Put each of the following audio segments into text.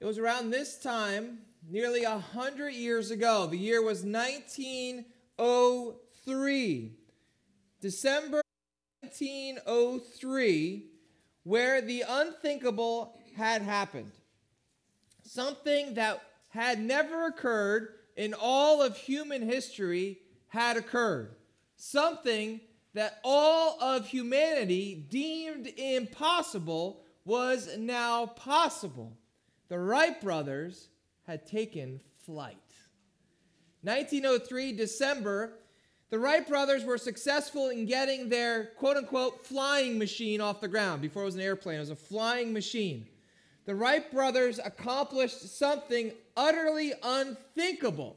It was around this time, nearly a hundred years ago. The year was 1903. December 1903, where the unthinkable had happened. Something that had never occurred in all of human history had occurred. Something that all of humanity deemed impossible was now possible. The Wright brothers had taken flight. 1903, December, the Wright brothers were successful in getting their quote unquote flying machine off the ground. Before it was an airplane, it was a flying machine. The Wright brothers accomplished something utterly unthinkable.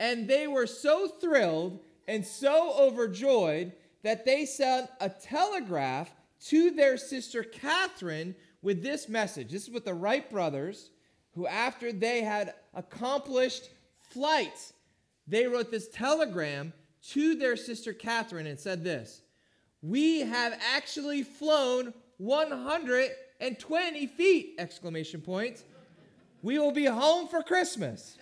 And they were so thrilled and so overjoyed that they sent a telegraph to their sister Katharine with this message. This is what the Wright brothers, who after they had accomplished flight, they wrote this telegram to their sister Katharine and said this We have actually flown 120 feet! Exclamation point. We will be home for Christmas.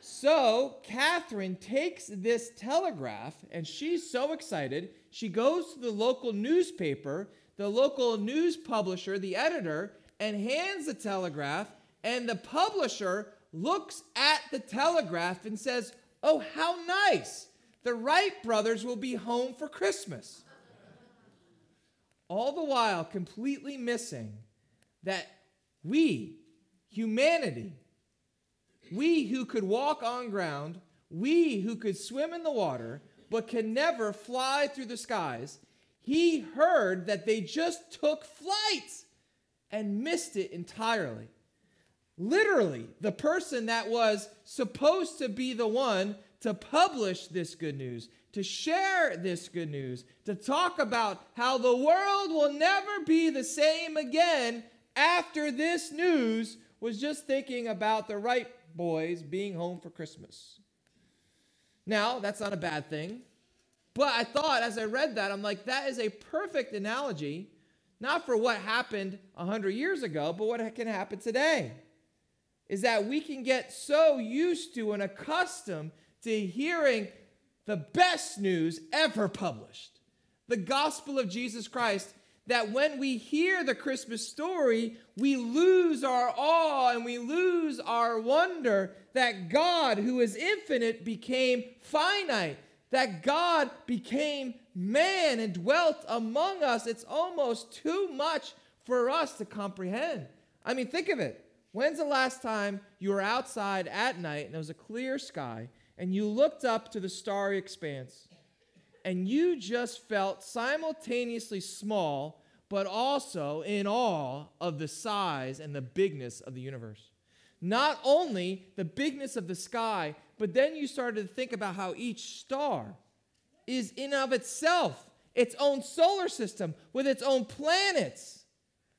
So Katharine takes this telegraph and she's so excited. She goes to the local newspaper, the local news publisher, the editor, and hands the telegraph. And the publisher looks at the telegraph and says, Oh, how nice! The Wright brothers will be home for Christmas. All the while, completely missing that we, humanity, we who could walk on ground, we who could swim in the water, but can never fly through the skies, he heard that they just took flight and missed it entirely. Literally, the person that was supposed to be the one to publish this good news, to share this good news, to talk about how the world will never be the same again after this news, was just thinking about the Wright boys being home for Christmas. Now, that's not a bad thing. But I thought as I read that, I'm like, that is a perfect analogy, not for what happened 100 years ago, but what can happen today. Is that we can get so used to and accustomed to hearing the best news ever published the gospel of Jesus Christ that when we hear the Christmas story, we lose our awe and we lose our wonder that God, who is infinite, became finite, that God became man and dwelt among us. It's almost too much for us to comprehend. I mean, think of it. When's the last time you were outside at night and there was a clear sky and you looked up to the starry expanse and you just felt simultaneously small, but also in awe of the size and the bigness of the universe. Not only the bigness of the sky, but then you started to think about how each star is in of itself its own solar system with its own planets.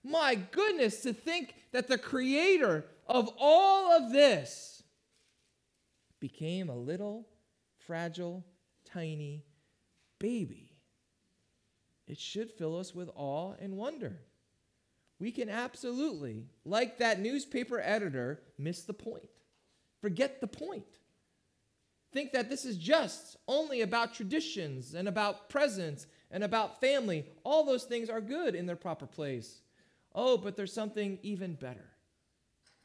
My goodness, to think that the creator of all of this became a little, fragile, tiny baby. It should fill us with awe and wonder. We can absolutely, like that newspaper editor, miss the point, forget the point. Think that this is just only about traditions and about presents and about family. All those things are good in their proper place. Oh, but there's something even better.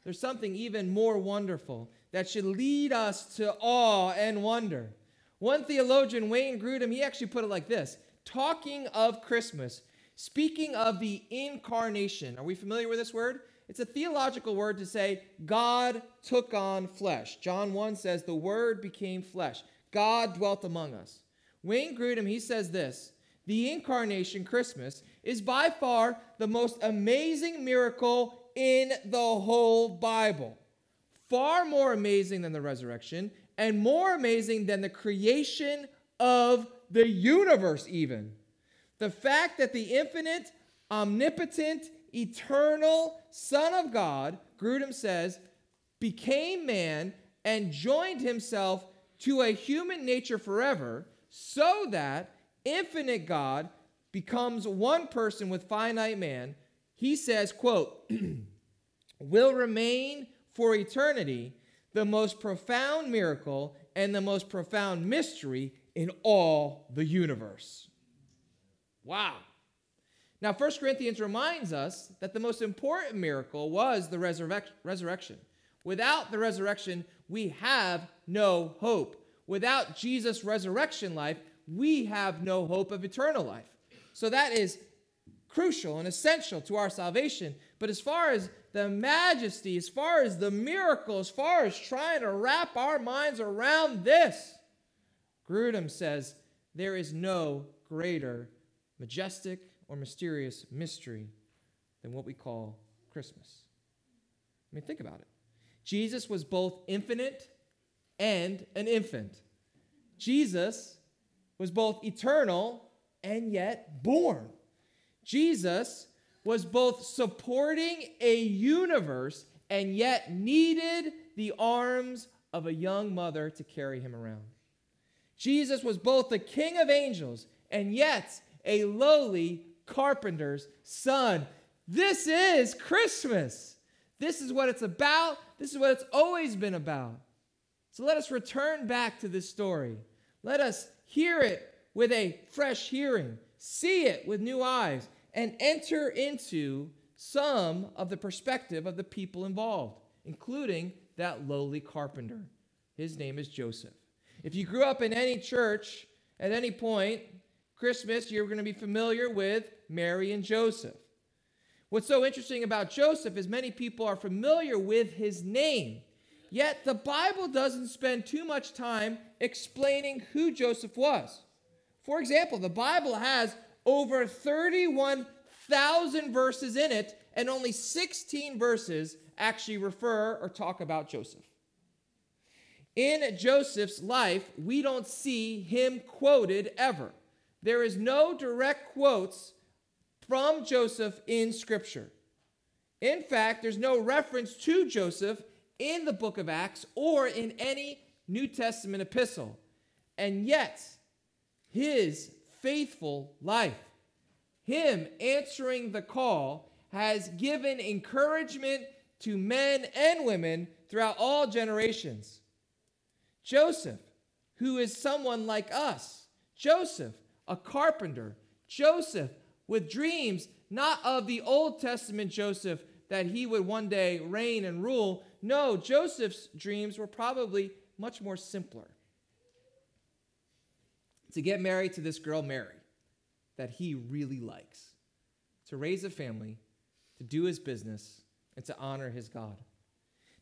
There's something even more wonderful that should lead us to awe and wonder. One theologian, Wayne Grudem, he actually put it like this talking of Christmas, speaking of the incarnation. Are we familiar with this word? It's a theological word to say God took on flesh. John 1 says the word became flesh. God dwelt among us. Wayne Grudem, he says this the incarnation, Christmas, is by far the most amazing miracle in the whole Bible far more amazing than the resurrection and more amazing than the creation of the universe, even. The fact that the infinite, omnipotent, eternal Son of God, Grudem says, became man and joined himself to a human nature forever so that infinite God becomes one person with finite man. He says, quote, will remain for eternity the most profound miracle and the most profound mystery in all the universe. Wow. Now, 1 Corinthians reminds us that the most important miracle was the resurrec- resurrection. Without the resurrection, we have no hope. Without Jesus' resurrection life, we have no hope of eternal life. So that is crucial and essential to our salvation. But as far as the majesty, as far as the miracle, as far as trying to wrap our minds around this, Grudem says there is no greater majestic or mysterious mystery than what we call Christmas. I mean, think about it. Jesus was both infinite and an infant. Jesus was both eternal and yet born. Jesus was both supporting a universe and yet needed the arms of a young mother to carry him around. Jesus was both the king of angels and yet a lowly carpenter's son. This is Christmas. This is what it's about. This is what it's always been about. So let us return back to this story. Let us hear it with a fresh hearing, see it with new eyes, and enter into some of the perspective of the people involved, including that lowly carpenter. His name is Joseph. If you grew up in any church at any point, Christmas, you're going to be familiar with Mary and Joseph. What's so interesting about Joseph is many people are familiar with his name, yet the Bible doesn't spend too much time explaining who Joseph was. For example, the Bible has over 31,000 verses in it, and only 16 verses actually refer or talk about Joseph. In Joseph's life, we don't see him quoted ever. There is no direct quotes from Joseph in Scripture. In fact, there's no reference to Joseph in the book of Acts or in any New Testament epistle. And yet, his faithful life, him answering the call, has given encouragement to men and women throughout all generations. Joseph, who is someone like us, Joseph, a carpenter, Joseph, with dreams not of the Old Testament Joseph that he would one day reign and rule. No, Joseph's dreams were probably much more simpler. To get married to this girl, Mary, that he really likes, to raise a family, to do his business, and to honor his God.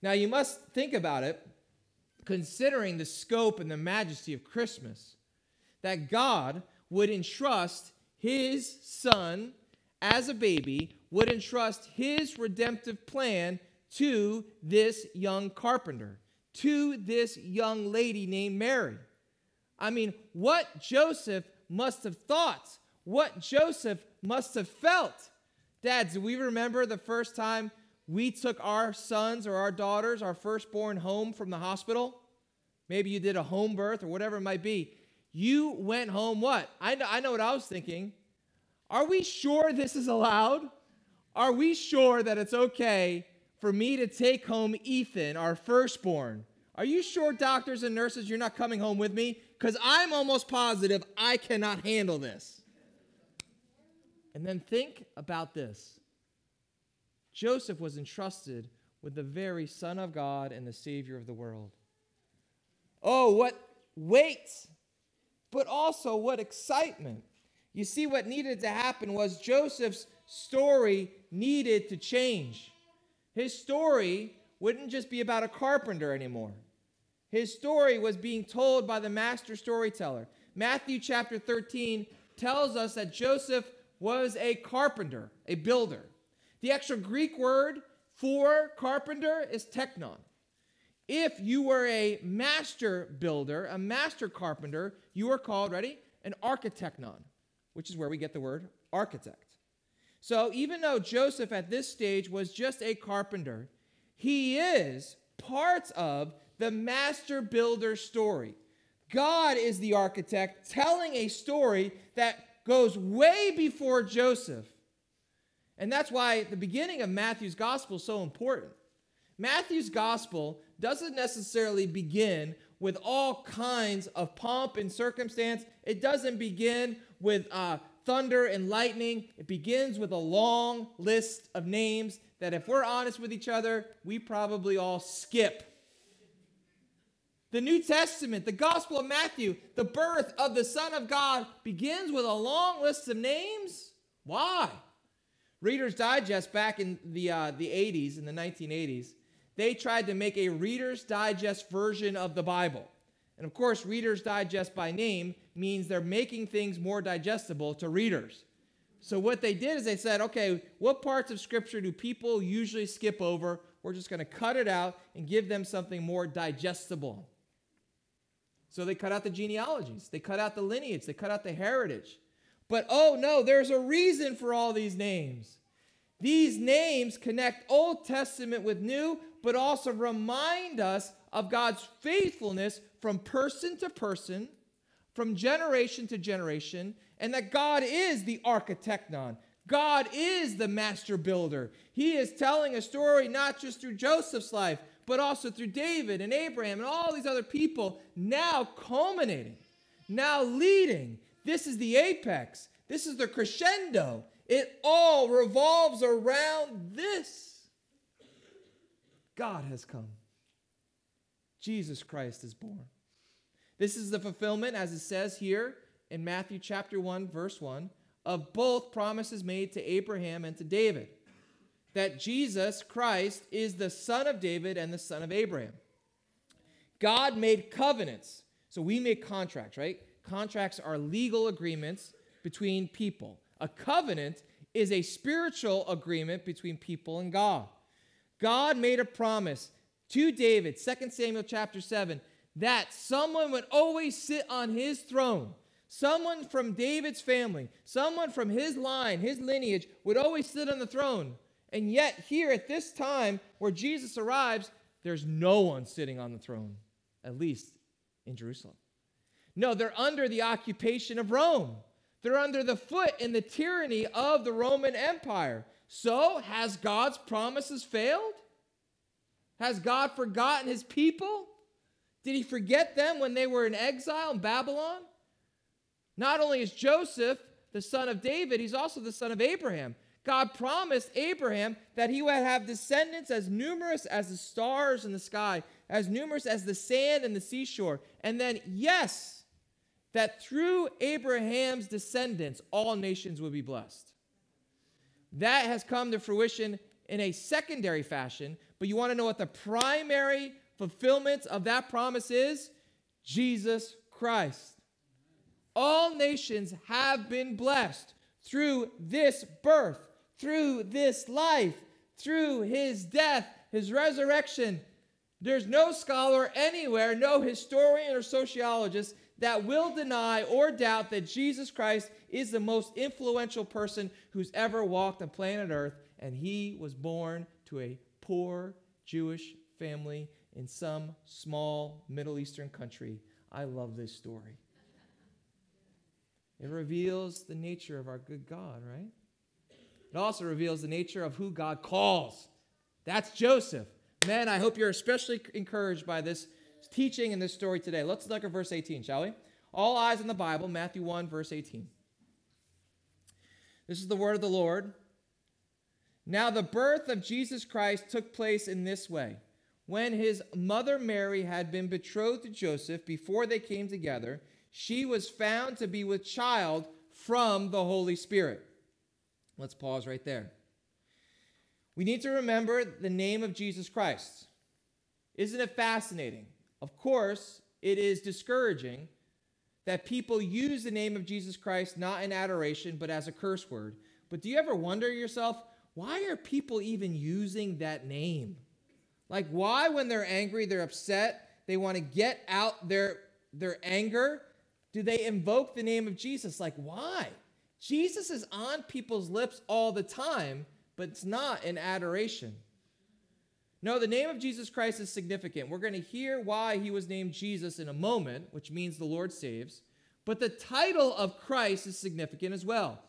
Now, you must think about it, considering the scope and the majesty of Christmas, that God would entrust his son as a baby, would entrust his redemptive plan to this young carpenter, to this young lady named Mary. I mean, what Joseph must have thought, what Joseph must have felt. Dads, do we remember the first time we took our sons or our daughters, our firstborn, home from the hospital? Maybe you did a home birth or whatever it might be. You went home what? I know, I know what I was thinking. Are we sure this is allowed? Are we sure that it's okay for me to take home Ethan, our firstborn? Are you sure, doctors and nurses, you're not coming home with me? Because I'm almost positive I cannot handle this. And then think about this Joseph was entrusted with the very Son of God and the Savior of the world. Oh, what weight but also what excitement. You see, what needed to happen was Joseph's story needed to change. His story wouldn't just be about a carpenter anymore. His story was being told by the master storyteller. Matthew chapter 13 tells us that Joseph was a carpenter, a builder. The extra Greek word for carpenter is tekton. If you were a master builder, a master carpenter, you are called, ready? An architecton, which is where we get the word architect. So even though Joseph at this stage was just a carpenter, he is part of the master builder story. God is the architect telling a story that goes way before Joseph. And that's why the beginning of Matthew's gospel is so important. Matthew's gospel doesn't necessarily begin with all kinds of pomp and circumstance. It doesn't begin with uh, thunder and lightning. It begins with a long list of names that, if we're honest with each other, we probably all skip. The New Testament, the Gospel of Matthew, the birth of the Son of God begins with a long list of names. Why? Reader's Digest back in the, uh, the 80s, in the 1980s, they tried to make a Reader's Digest version of the Bible. And of course, Reader's Digest by name means they're making things more digestible to readers. So what they did is they said, okay, what parts of Scripture do people usually skip over? We're just going to cut it out and give them something more digestible. So they cut out the genealogies, they cut out the lineage, they cut out the heritage. But oh no, there's a reason for all these names. These names connect Old Testament with New, but also remind us of God's faithfulness from person to person, from generation to generation, and that God is the architecton. God is the master builder. He is telling a story not just through Joseph's life, but also through David and Abraham and all these other people, now culminating, now leading. This is the apex. This is the crescendo. It all revolves around this. God has come. Jesus Christ is born. This is the fulfillment, as it says here in Matthew chapter 1, verse 1, of both promises made to Abraham and to David. That Jesus Christ is the son of David and the son of Abraham. God made covenants. So we make contracts, right? Contracts are legal agreements between people. A covenant is a spiritual agreement between people and God. God made a promise to David, 2 Samuel chapter 7, that someone would always sit on his throne. Someone from David's family, someone from his line, his lineage, would always sit on the throne. And yet, here at this time where Jesus arrives, there's no one sitting on the throne, at least in Jerusalem. No, they're under the occupation of Rome. They're under the foot and the tyranny of the Roman Empire. So, has God's promises failed? Has God forgotten his people? Did he forget them when they were in exile in Babylon? Not only is Joseph the son of David, he's also the son of Abraham. God promised Abraham that he would have descendants as numerous as the stars in the sky, as numerous as the sand in the seashore. And then, yes, that through Abraham's descendants, all nations would be blessed. That has come to fruition in a secondary fashion, but you want to know what the primary fulfillment of that promise is? Jesus Christ. All nations have been blessed through this birth, through this life, through his death, his resurrection. There's no scholar anywhere, no historian or sociologist that will deny or doubt that Jesus Christ is the most influential person who's ever walked on planet Earth, and he was born to a poor Jewish family in some small Middle Eastern country. I love this story. It reveals the nature of our good God, right? It also reveals the nature of who God calls. That's Joseph. Man, I hope you're especially encouraged by this teaching in this story today. Let's look at verse 18, shall we? All eyes on the Bible, Matthew 1, verse 18. This is the word of the Lord. Now, the birth of Jesus Christ took place in this way. When his mother Mary had been betrothed to Joseph before they came together, she was found to be with child from the Holy Spirit. Let's pause right there. We need to remember the name of Jesus Christ. Isn't it fascinating? Of course, it is discouraging that people use the name of Jesus Christ not in adoration, but as a curse word. But do you ever wonder yourself, why are people even using that name? Like, why, when they're angry, they're upset, they want to get out their, their anger, do they invoke the name of Jesus? Like, why? Jesus is on people's lips all the time, but it's not in adoration. No, the name of Jesus Christ is significant. We're going to hear why he was named Jesus in a moment, which means the Lord saves. But the title of Christ is significant as well.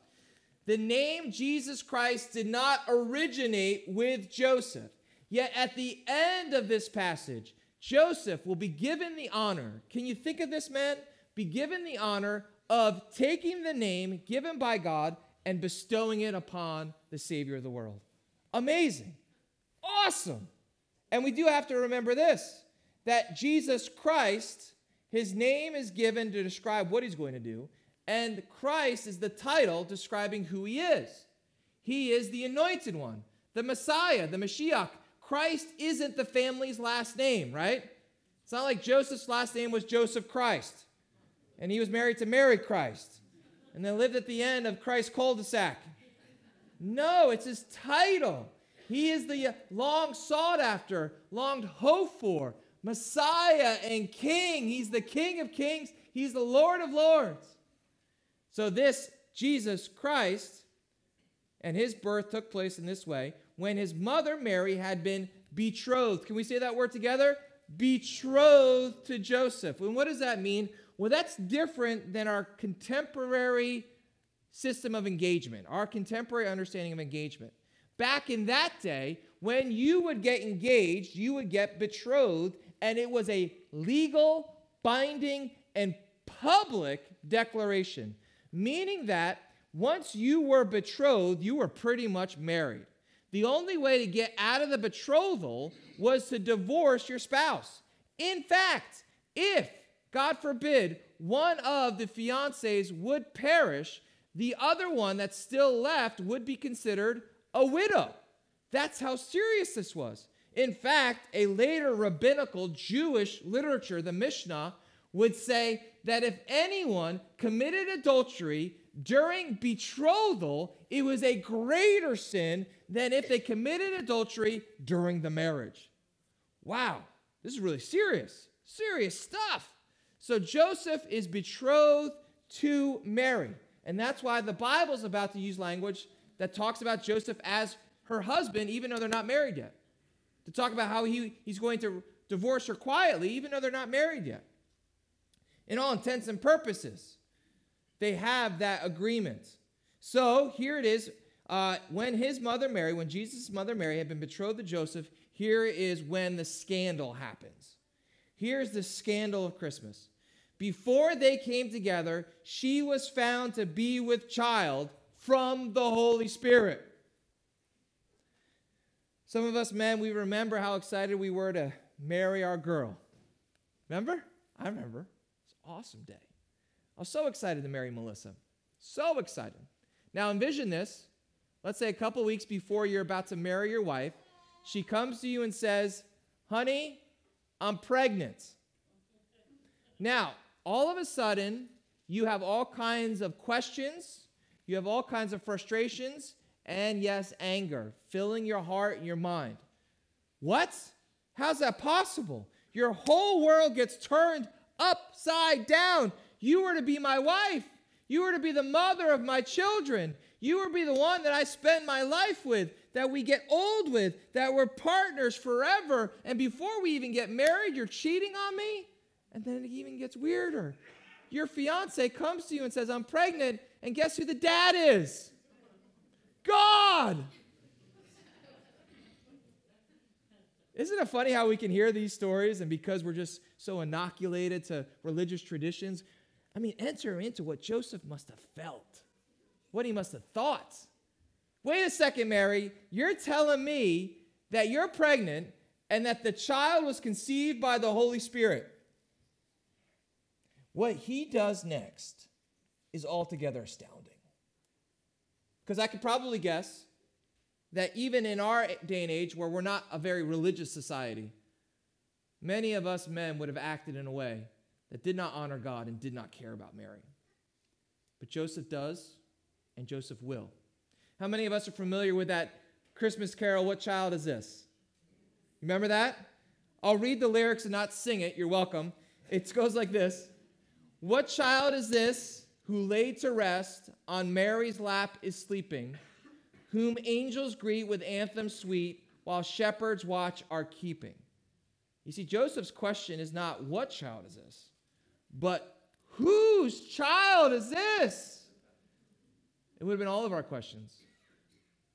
The name Jesus Christ did not originate with Joseph. Yet at the end of this passage, Joseph will be given the honor. Can you think of this man? Be given the honor of taking the name given by God and bestowing it upon the Savior of the world. Amazing. Awesome. And we do have to remember this that Jesus Christ, his name is given to describe what he's going to do, and Christ is the title describing who he is. He is the anointed one, the Messiah, the Mashiach. Christ isn't the family's last name, right? It's not like Joseph's last name was Joseph Christ, and he was married to Mary Christ, and then lived at the end of Christ's cul-de-sac. No, it's his title. He is the uh, long sought after, long hoped for Messiah and King. He's the King of kings, He's the Lord of lords. So, this Jesus Christ and his birth took place in this way when his mother Mary had been betrothed. Can we say that word together? Betrothed to Joseph. And what does that mean? Well, that's different than our contemporary system of engagement, our contemporary understanding of engagement. Back in that day, when you would get engaged, you would get betrothed, and it was a legal, binding, and public declaration, meaning that once you were betrothed, you were pretty much married. The only way to get out of the betrothal was to divorce your spouse. In fact, if, God forbid, one of the fiancés would perish, the other one that's still left would be considered a widow. That's how serious this was. In fact, a later rabbinical Jewish literature, the Mishnah, would say that if anyone committed adultery during betrothal, it was a greater sin than if they committed adultery during the marriage. Wow, this is really serious, serious stuff. So Joseph is betrothed to Mary. And that's why the Bible's about to use language that talks about Joseph as her husband, even though they're not married yet. To talk about how he, he's going to divorce her quietly, even though they're not married yet. In all intents and purposes, they have that agreement. So here it is. Uh, when his mother Mary, when Jesus' mother Mary had been betrothed to Joseph, here is when the scandal happens. Here's the scandal of Christmas. Before they came together, she was found to be with child from the Holy Spirit. Some of us men, we remember how excited we were to marry our girl. Remember? I remember. It's an awesome day. I was so excited to marry Melissa. So excited. Now envision this. Let's say a couple weeks before you're about to marry your wife, she comes to you and says, Honey, I'm pregnant. Now, all of a sudden, you have all kinds of questions you have all kinds of frustrations and, yes, anger filling your heart and your mind. What? How's that possible? Your whole world gets turned upside down. You were to be my wife. You were to be the mother of my children. You were to be the one that I spend my life with, that we get old with, that we're partners forever. And before we even get married, you're cheating on me? And then it even gets weirder. Your fiance comes to you and says, I'm pregnant, and guess who the dad is? God. Isn't it funny how we can hear these stories and because we're just so inoculated to religious traditions? I mean, enter into what Joseph must have felt, what he must have thought. Wait a second, Mary. You're telling me that you're pregnant and that the child was conceived by the Holy Spirit. What he does next is altogether astounding. Because I could probably guess that even in our day and age, where we're not a very religious society, many of us men would have acted in a way that did not honor God and did not care about Mary. But Joseph does, and Joseph will. How many of us are familiar with that Christmas carol, What Child Is This? Remember that? I'll read the lyrics and not sing it. You're welcome. It goes like this What child is this who laid to rest on Mary's lap is sleeping, whom angels greet with anthems sweet, while shepherds watch are keeping. You see, Joseph's question is not what child is this, but whose child is this? It would have been all of our questions.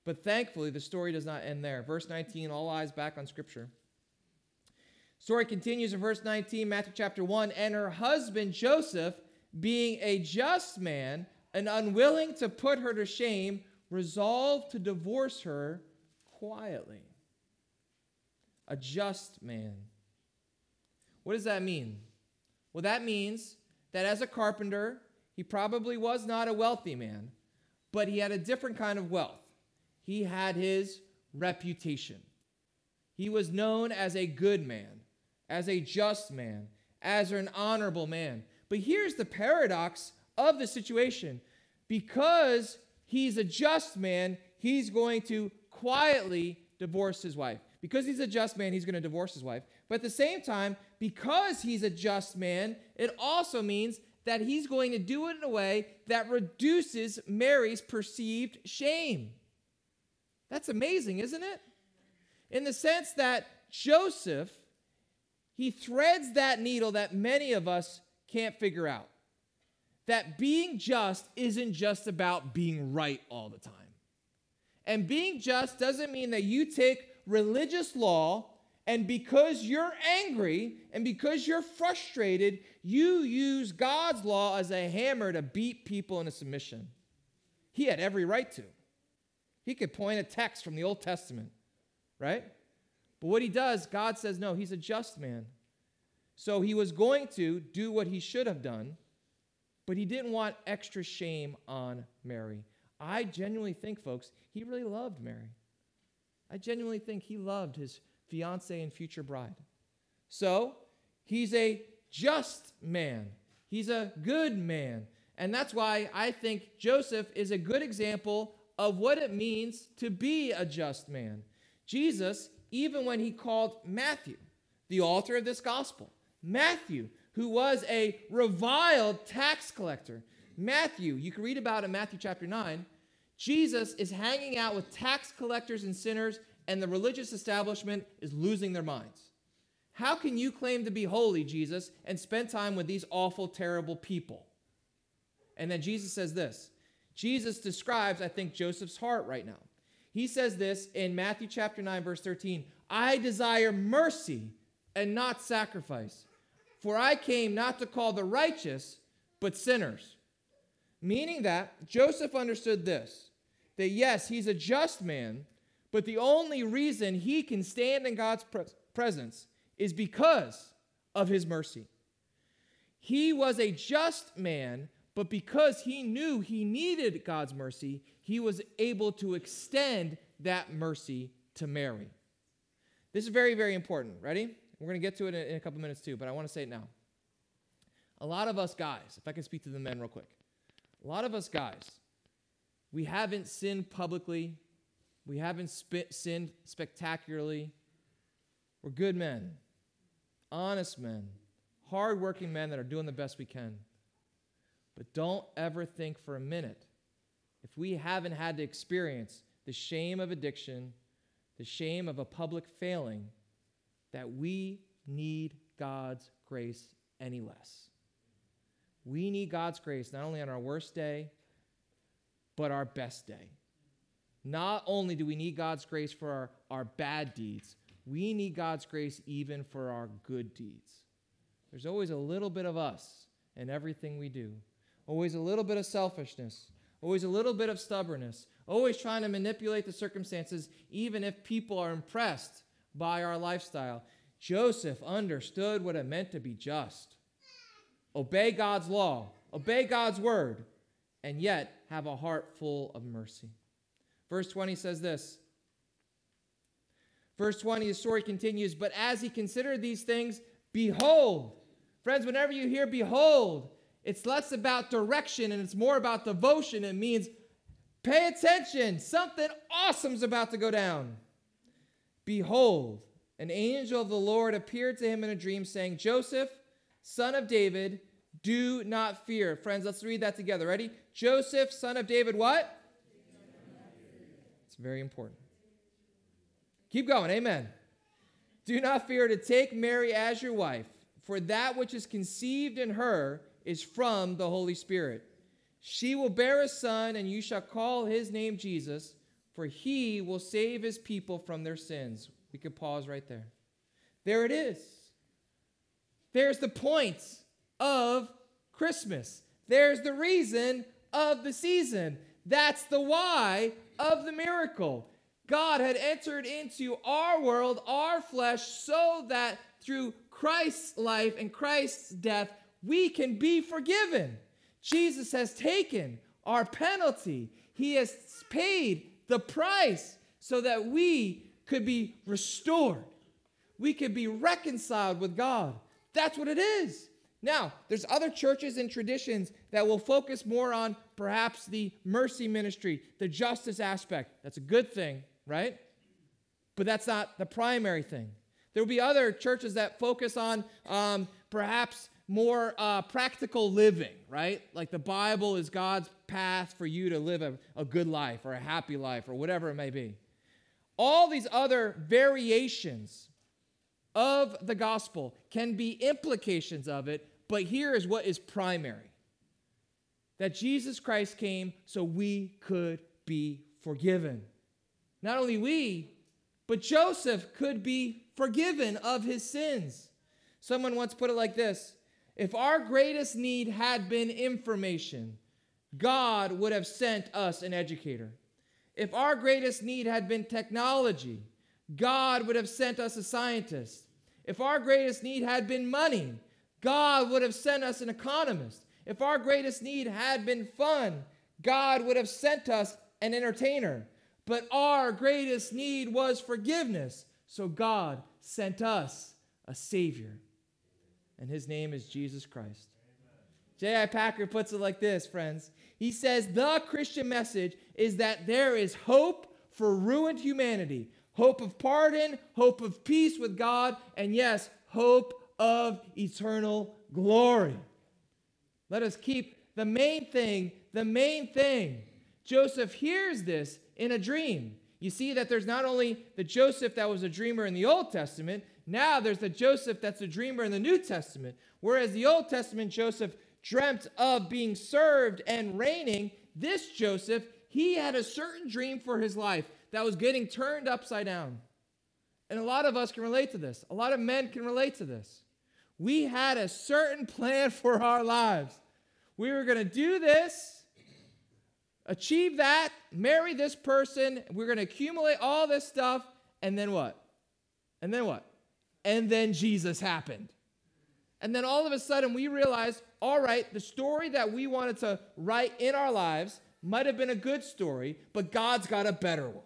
But thankfully, the story does not end there. Verse 19, all eyes back on Scripture. Story continues in verse 19, Matthew chapter 1. And her husband Joseph, being a just man and unwilling to put her to shame, resolved to divorce her quietly. A just man. What does that mean? Well, that means that as a carpenter, he probably was not a wealthy man, but he had a different kind of wealth. He had his reputation. He was known as a good man, as a just man, as an honorable man. But here's the paradox of the situation because he's a just man, he's going to quietly divorce his wife. Because he's a just man, he's going to divorce his wife. But at the same time, because he's a just man, it also means that he's going to do it in a way that reduces Mary's perceived shame. That's amazing, isn't it? In the sense that Joseph, he threads that needle that many of us can't figure out. That being just isn't just about being right all the time. And being just doesn't mean that you take religious law and because you're angry and because you're frustrated, you use God's law as a hammer to beat people into submission. He had every right to. He could point a text from the Old Testament, right? But what he does, God says, no, he's a just man. So he was going to do what he should have done, but he didn't want extra shame on Mary. I genuinely think, folks, he really loved Mary. I genuinely think he loved his fiance and future bride. So he's a just man, he's a good man. And that's why I think Joseph is a good example of what it means to be a just man. Jesus, even when he called Matthew, the author of this gospel, Matthew, who was a reviled tax collector. Matthew, you can read about in Matthew chapter 9. Jesus is hanging out with tax collectors and sinners, and the religious establishment is losing their minds. How can you claim to be holy, Jesus, and spend time with these awful, terrible people? And then Jesus says this Jesus describes, I think, Joseph's heart right now. He says this in Matthew chapter 9, verse 13 I desire mercy and not sacrifice for I came not to call the righteous, but sinners. Meaning that Joseph understood this that yes, he's a just man, but the only reason he can stand in God's presence is because of his mercy. He was a just man, but because he knew he needed God's mercy, he was able to extend that mercy to Mary. This is very, very important. Ready? We're going to get to it in a couple minutes too, but I want to say it now. A lot of us guys, if I can speak to the men real quick, a lot of us guys, we haven't sinned publicly, we haven't sinned spectacularly. We're good men, honest men, hardworking men that are doing the best we can. But don't ever think for a minute if we haven't had to experience the shame of addiction, the shame of a public failing, that we need God's grace any less. We need God's grace not only on our worst day, but our best day. Not only do we need God's grace for our, our bad deeds, we need God's grace even for our good deeds. There's always a little bit of us in everything we do, always a little bit of selfishness, always a little bit of stubbornness, always trying to manipulate the circumstances, even if people are impressed by our lifestyle. Joseph understood what it meant to be just. Obey God's law, obey God's word, and yet have a heart full of mercy. Verse 20 says this. Verse 20, the story continues, but as he considered these things, behold, friends, whenever you hear behold, it's less about direction and it's more about devotion. It means pay attention, something awesome's about to go down. Behold, an angel of the Lord appeared to him in a dream, saying, Joseph, son of David, do not fear. Friends, let's read that together. Ready? Joseph, son of David, what? It's very important. Keep going. Amen. Do not fear to take Mary as your wife, for that which is conceived in her is from the Holy Spirit. She will bear a son, and you shall call his name Jesus, for he will save his people from their sins. We could pause right there. There it is. There's the point of Christmas. There's the reason of the season. That's the why of the miracle. God had entered into our world, our flesh, so that through Christ's life and Christ's death, we can be forgiven. Jesus has taken our penalty, He has paid the price so that we could be restored. We could be reconciled with God. That's what it is. Now, there's other churches and traditions that will focus more on perhaps the mercy ministry, the justice aspect. That's a good thing, right? But that's not the primary thing. There will be other churches that focus on um, perhaps more uh, practical living, right? Like the Bible is God's path for you to live a, a good life or a happy life or whatever it may be. All these other variations of the gospel can be implications of it, but here is what is primary that Jesus Christ came so we could be forgiven. Not only we, but Joseph could be forgiven of his sins. Someone once put it like this if our greatest need had been information, God would have sent us an educator. If our greatest need had been technology, God would have sent us a scientist. If our greatest need had been money, God would have sent us an economist. If our greatest need had been fun, God would have sent us an entertainer. But our greatest need was forgiveness, so God sent us a Savior and his name is Jesus Christ. J.I. Packer puts it like this, friends. He says, The Christian message is that there is hope for ruined humanity, hope of pardon, hope of peace with God, and yes, hope of eternal glory. Let us keep the main thing, the main thing. Joseph hears this in a dream. You see that there's not only the Joseph that was a dreamer in the Old Testament, now there's the Joseph that's a dreamer in the New Testament. Whereas the Old Testament Joseph dreamt of being served and reigning, this Joseph, he had a certain dream for his life that was getting turned upside down. And a lot of us can relate to this. A lot of men can relate to this. We had a certain plan for our lives. We were going to do this, achieve that, marry this person, we're going to accumulate all this stuff, and then what? And then what? and then Jesus happened. And then all of a sudden we realized, all right, the story that we wanted to write in our lives might have been a good story, but God's got a better one.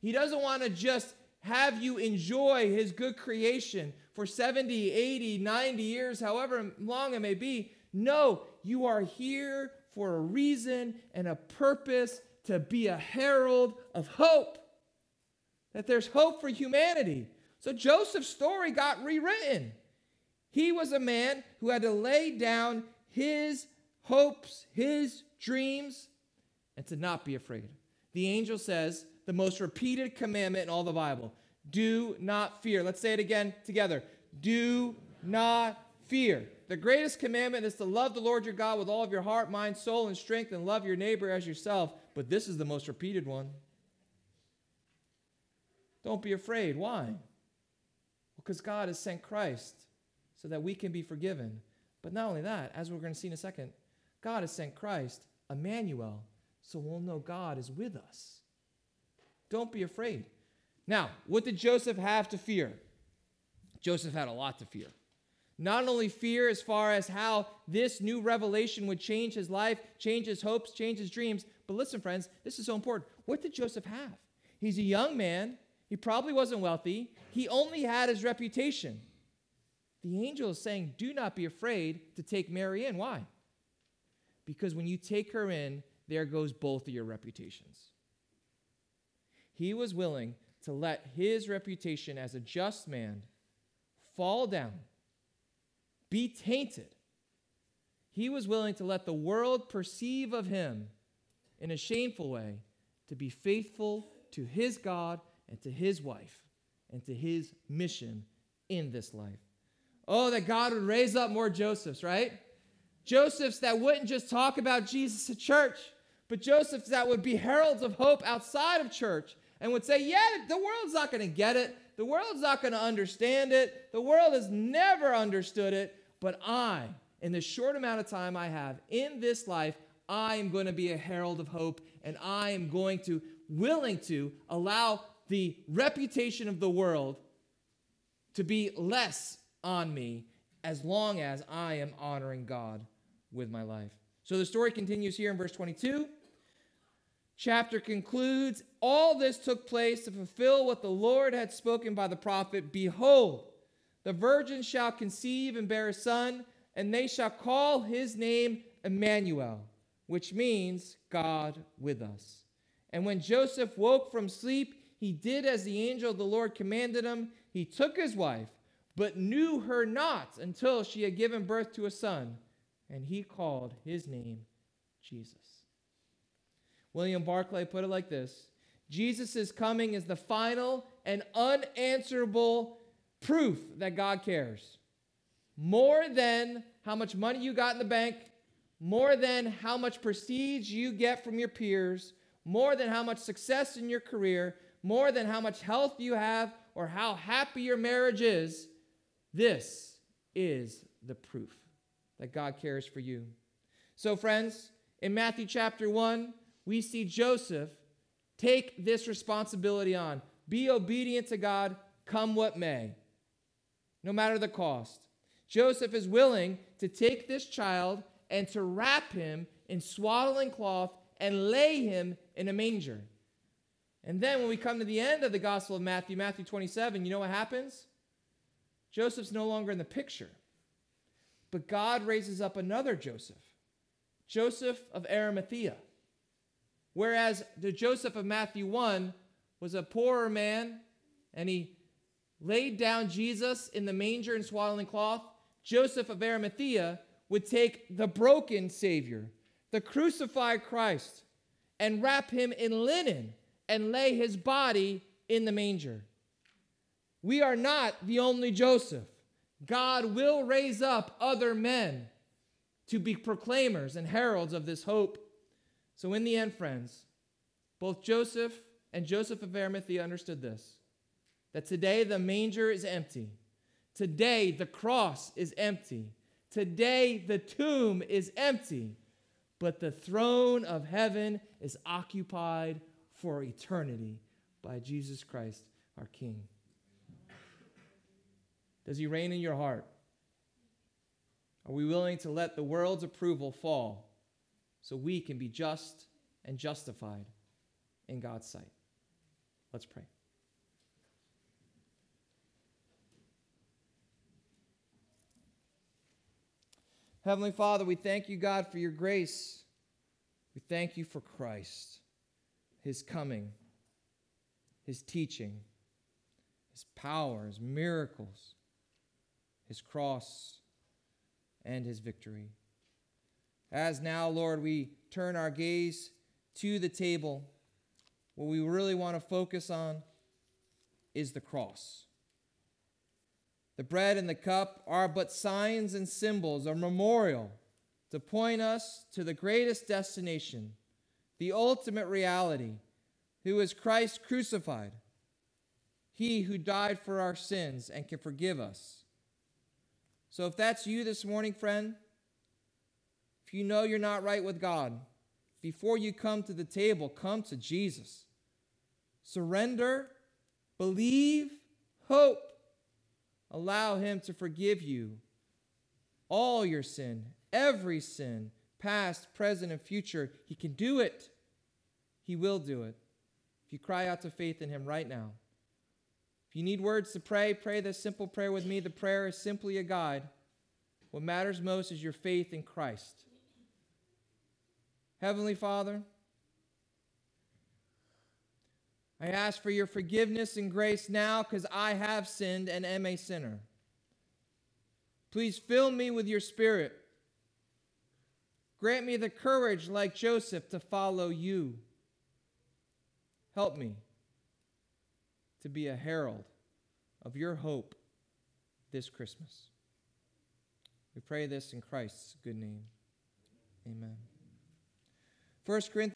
He doesn't want to just have you enjoy his good creation for 70, 80, 90 years, however long it may be. No, you are here for a reason and a purpose to be a herald of hope. That there's hope for humanity. So Joseph's story got rewritten. He was a man who had to lay down his hopes, his dreams, and to not be afraid. The angel says the most repeated commandment in all the Bible do not fear. Let's say it again together. Do not fear. The greatest commandment is to love the Lord your God with all of your heart, mind, soul, and strength, and love your neighbor as yourself. But this is the most repeated one. Don't be afraid. Why? Because God has sent Christ so that we can be forgiven. But not only that, as we're going to see in a second, God has sent Christ, Emmanuel, so we'll know God is with us. Don't be afraid. Now, what did Joseph have to fear? Joseph had a lot to fear. Not only fear as far as how this new revelation would change his life, change his hopes, change his dreams, but listen, friends, this is so important. What did Joseph have? He's a young man he probably wasn't wealthy. He only had his reputation. The angel is saying, Do not be afraid to take Mary in. Why? Because when you take her in, there goes both of your reputations. He was willing to let his reputation as a just man fall down, be tainted. He was willing to let the world perceive of him in a shameful way to be faithful to his God and to his wife and to his mission in this life. Oh, that God would raise up more Josephs, right? Josephs that wouldn't just talk about Jesus at church, but Josephs that would be heralds of hope outside of church and would say, Yeah, the world's not going to get it. The world's not going to understand it. The world has never understood it. But I, in the short amount of time I have in this life, I am going to be a herald of hope and I am going to, willing to allow the reputation of the world to be less on me as long as I am honoring God with my life. So the story continues here in verse 22. Chapter concludes All this took place to fulfill what the Lord had spoken by the prophet Behold, the virgin shall conceive and bear a son, and they shall call his name Emmanuel, which means God with us. And when Joseph woke from sleep, he did as the angel of the Lord commanded him. He took his wife but knew her not until she had given birth to a son, and he called his name Jesus. William Barclay put it like this Jesus' coming is the final and unanswerable proof that God cares. More than how much money you got in the bank, more than how much prestige you get from your peers, more than how much success in your career, more than how much health you have or how happy your marriage is, this is the proof that God cares for you. So, friends, in Matthew chapter 1, we see Joseph take this responsibility on. Be obedient to God, come what may, no matter the cost. Joseph is willing to take this child and to wrap him in swaddling cloth and lay him in a manger. And then when we come to the end of the Gospel of Matthew, Matthew 27, you know what happens? Joseph's no longer in the picture. But God raises up another Joseph, Joseph of Arimathea. Whereas the Joseph of Matthew 1 was a poorer man and he laid down Jesus in the manger and swaddling cloth, Joseph of Arimathea would take the broken Savior, the crucified Christ, and wrap him in linen and lay his body in the manger. We are not the only Joseph. God will raise up other men to be proclaimers and heralds of this hope. So, in the end, friends, both Joseph and Joseph of Arimathea understood this that today the manger is empty. Today the cross is empty. Today the tomb is empty. But the throne of heaven is occupied for eternity by Jesus Christ, our King. Does he reign in your heart? Are we willing to let the world's approval fall so we can be just and justified in God's sight? Let's pray. Heavenly Father, we thank you, God, for your grace. We thank you for Christ, his coming, his teaching, his power, his miracles his cross, and his victory. As now, Lord, we turn our gaze to the table, what we really want to focus on is the cross. The bread and the cup are but signs and symbols, a memorial to point us to the greatest destination, the ultimate reality, who is Christ crucified, he who died for our sins and can forgive us so if that's you this morning, friend, if you know you're not right with God, before you come to the table, come to Jesus. Surrender, believe, hope. Allow Him to forgive you all your sin, every sin, past, present, and future. He can do it. He will do it. If you cry out to faith in Him right now. If you need words to pray, pray this simple prayer with me. The prayer is simply a guide. What matters most is your faith in Christ. Heavenly Father, I ask for your forgiveness and grace now because I have sinned and am a sinner. Please fill me with your spirit. Grant me the courage, like Joseph, to follow you. Help me to be a herald of your hope this Christmas. We pray this in Christ's good name. Amen. 1 Corinthians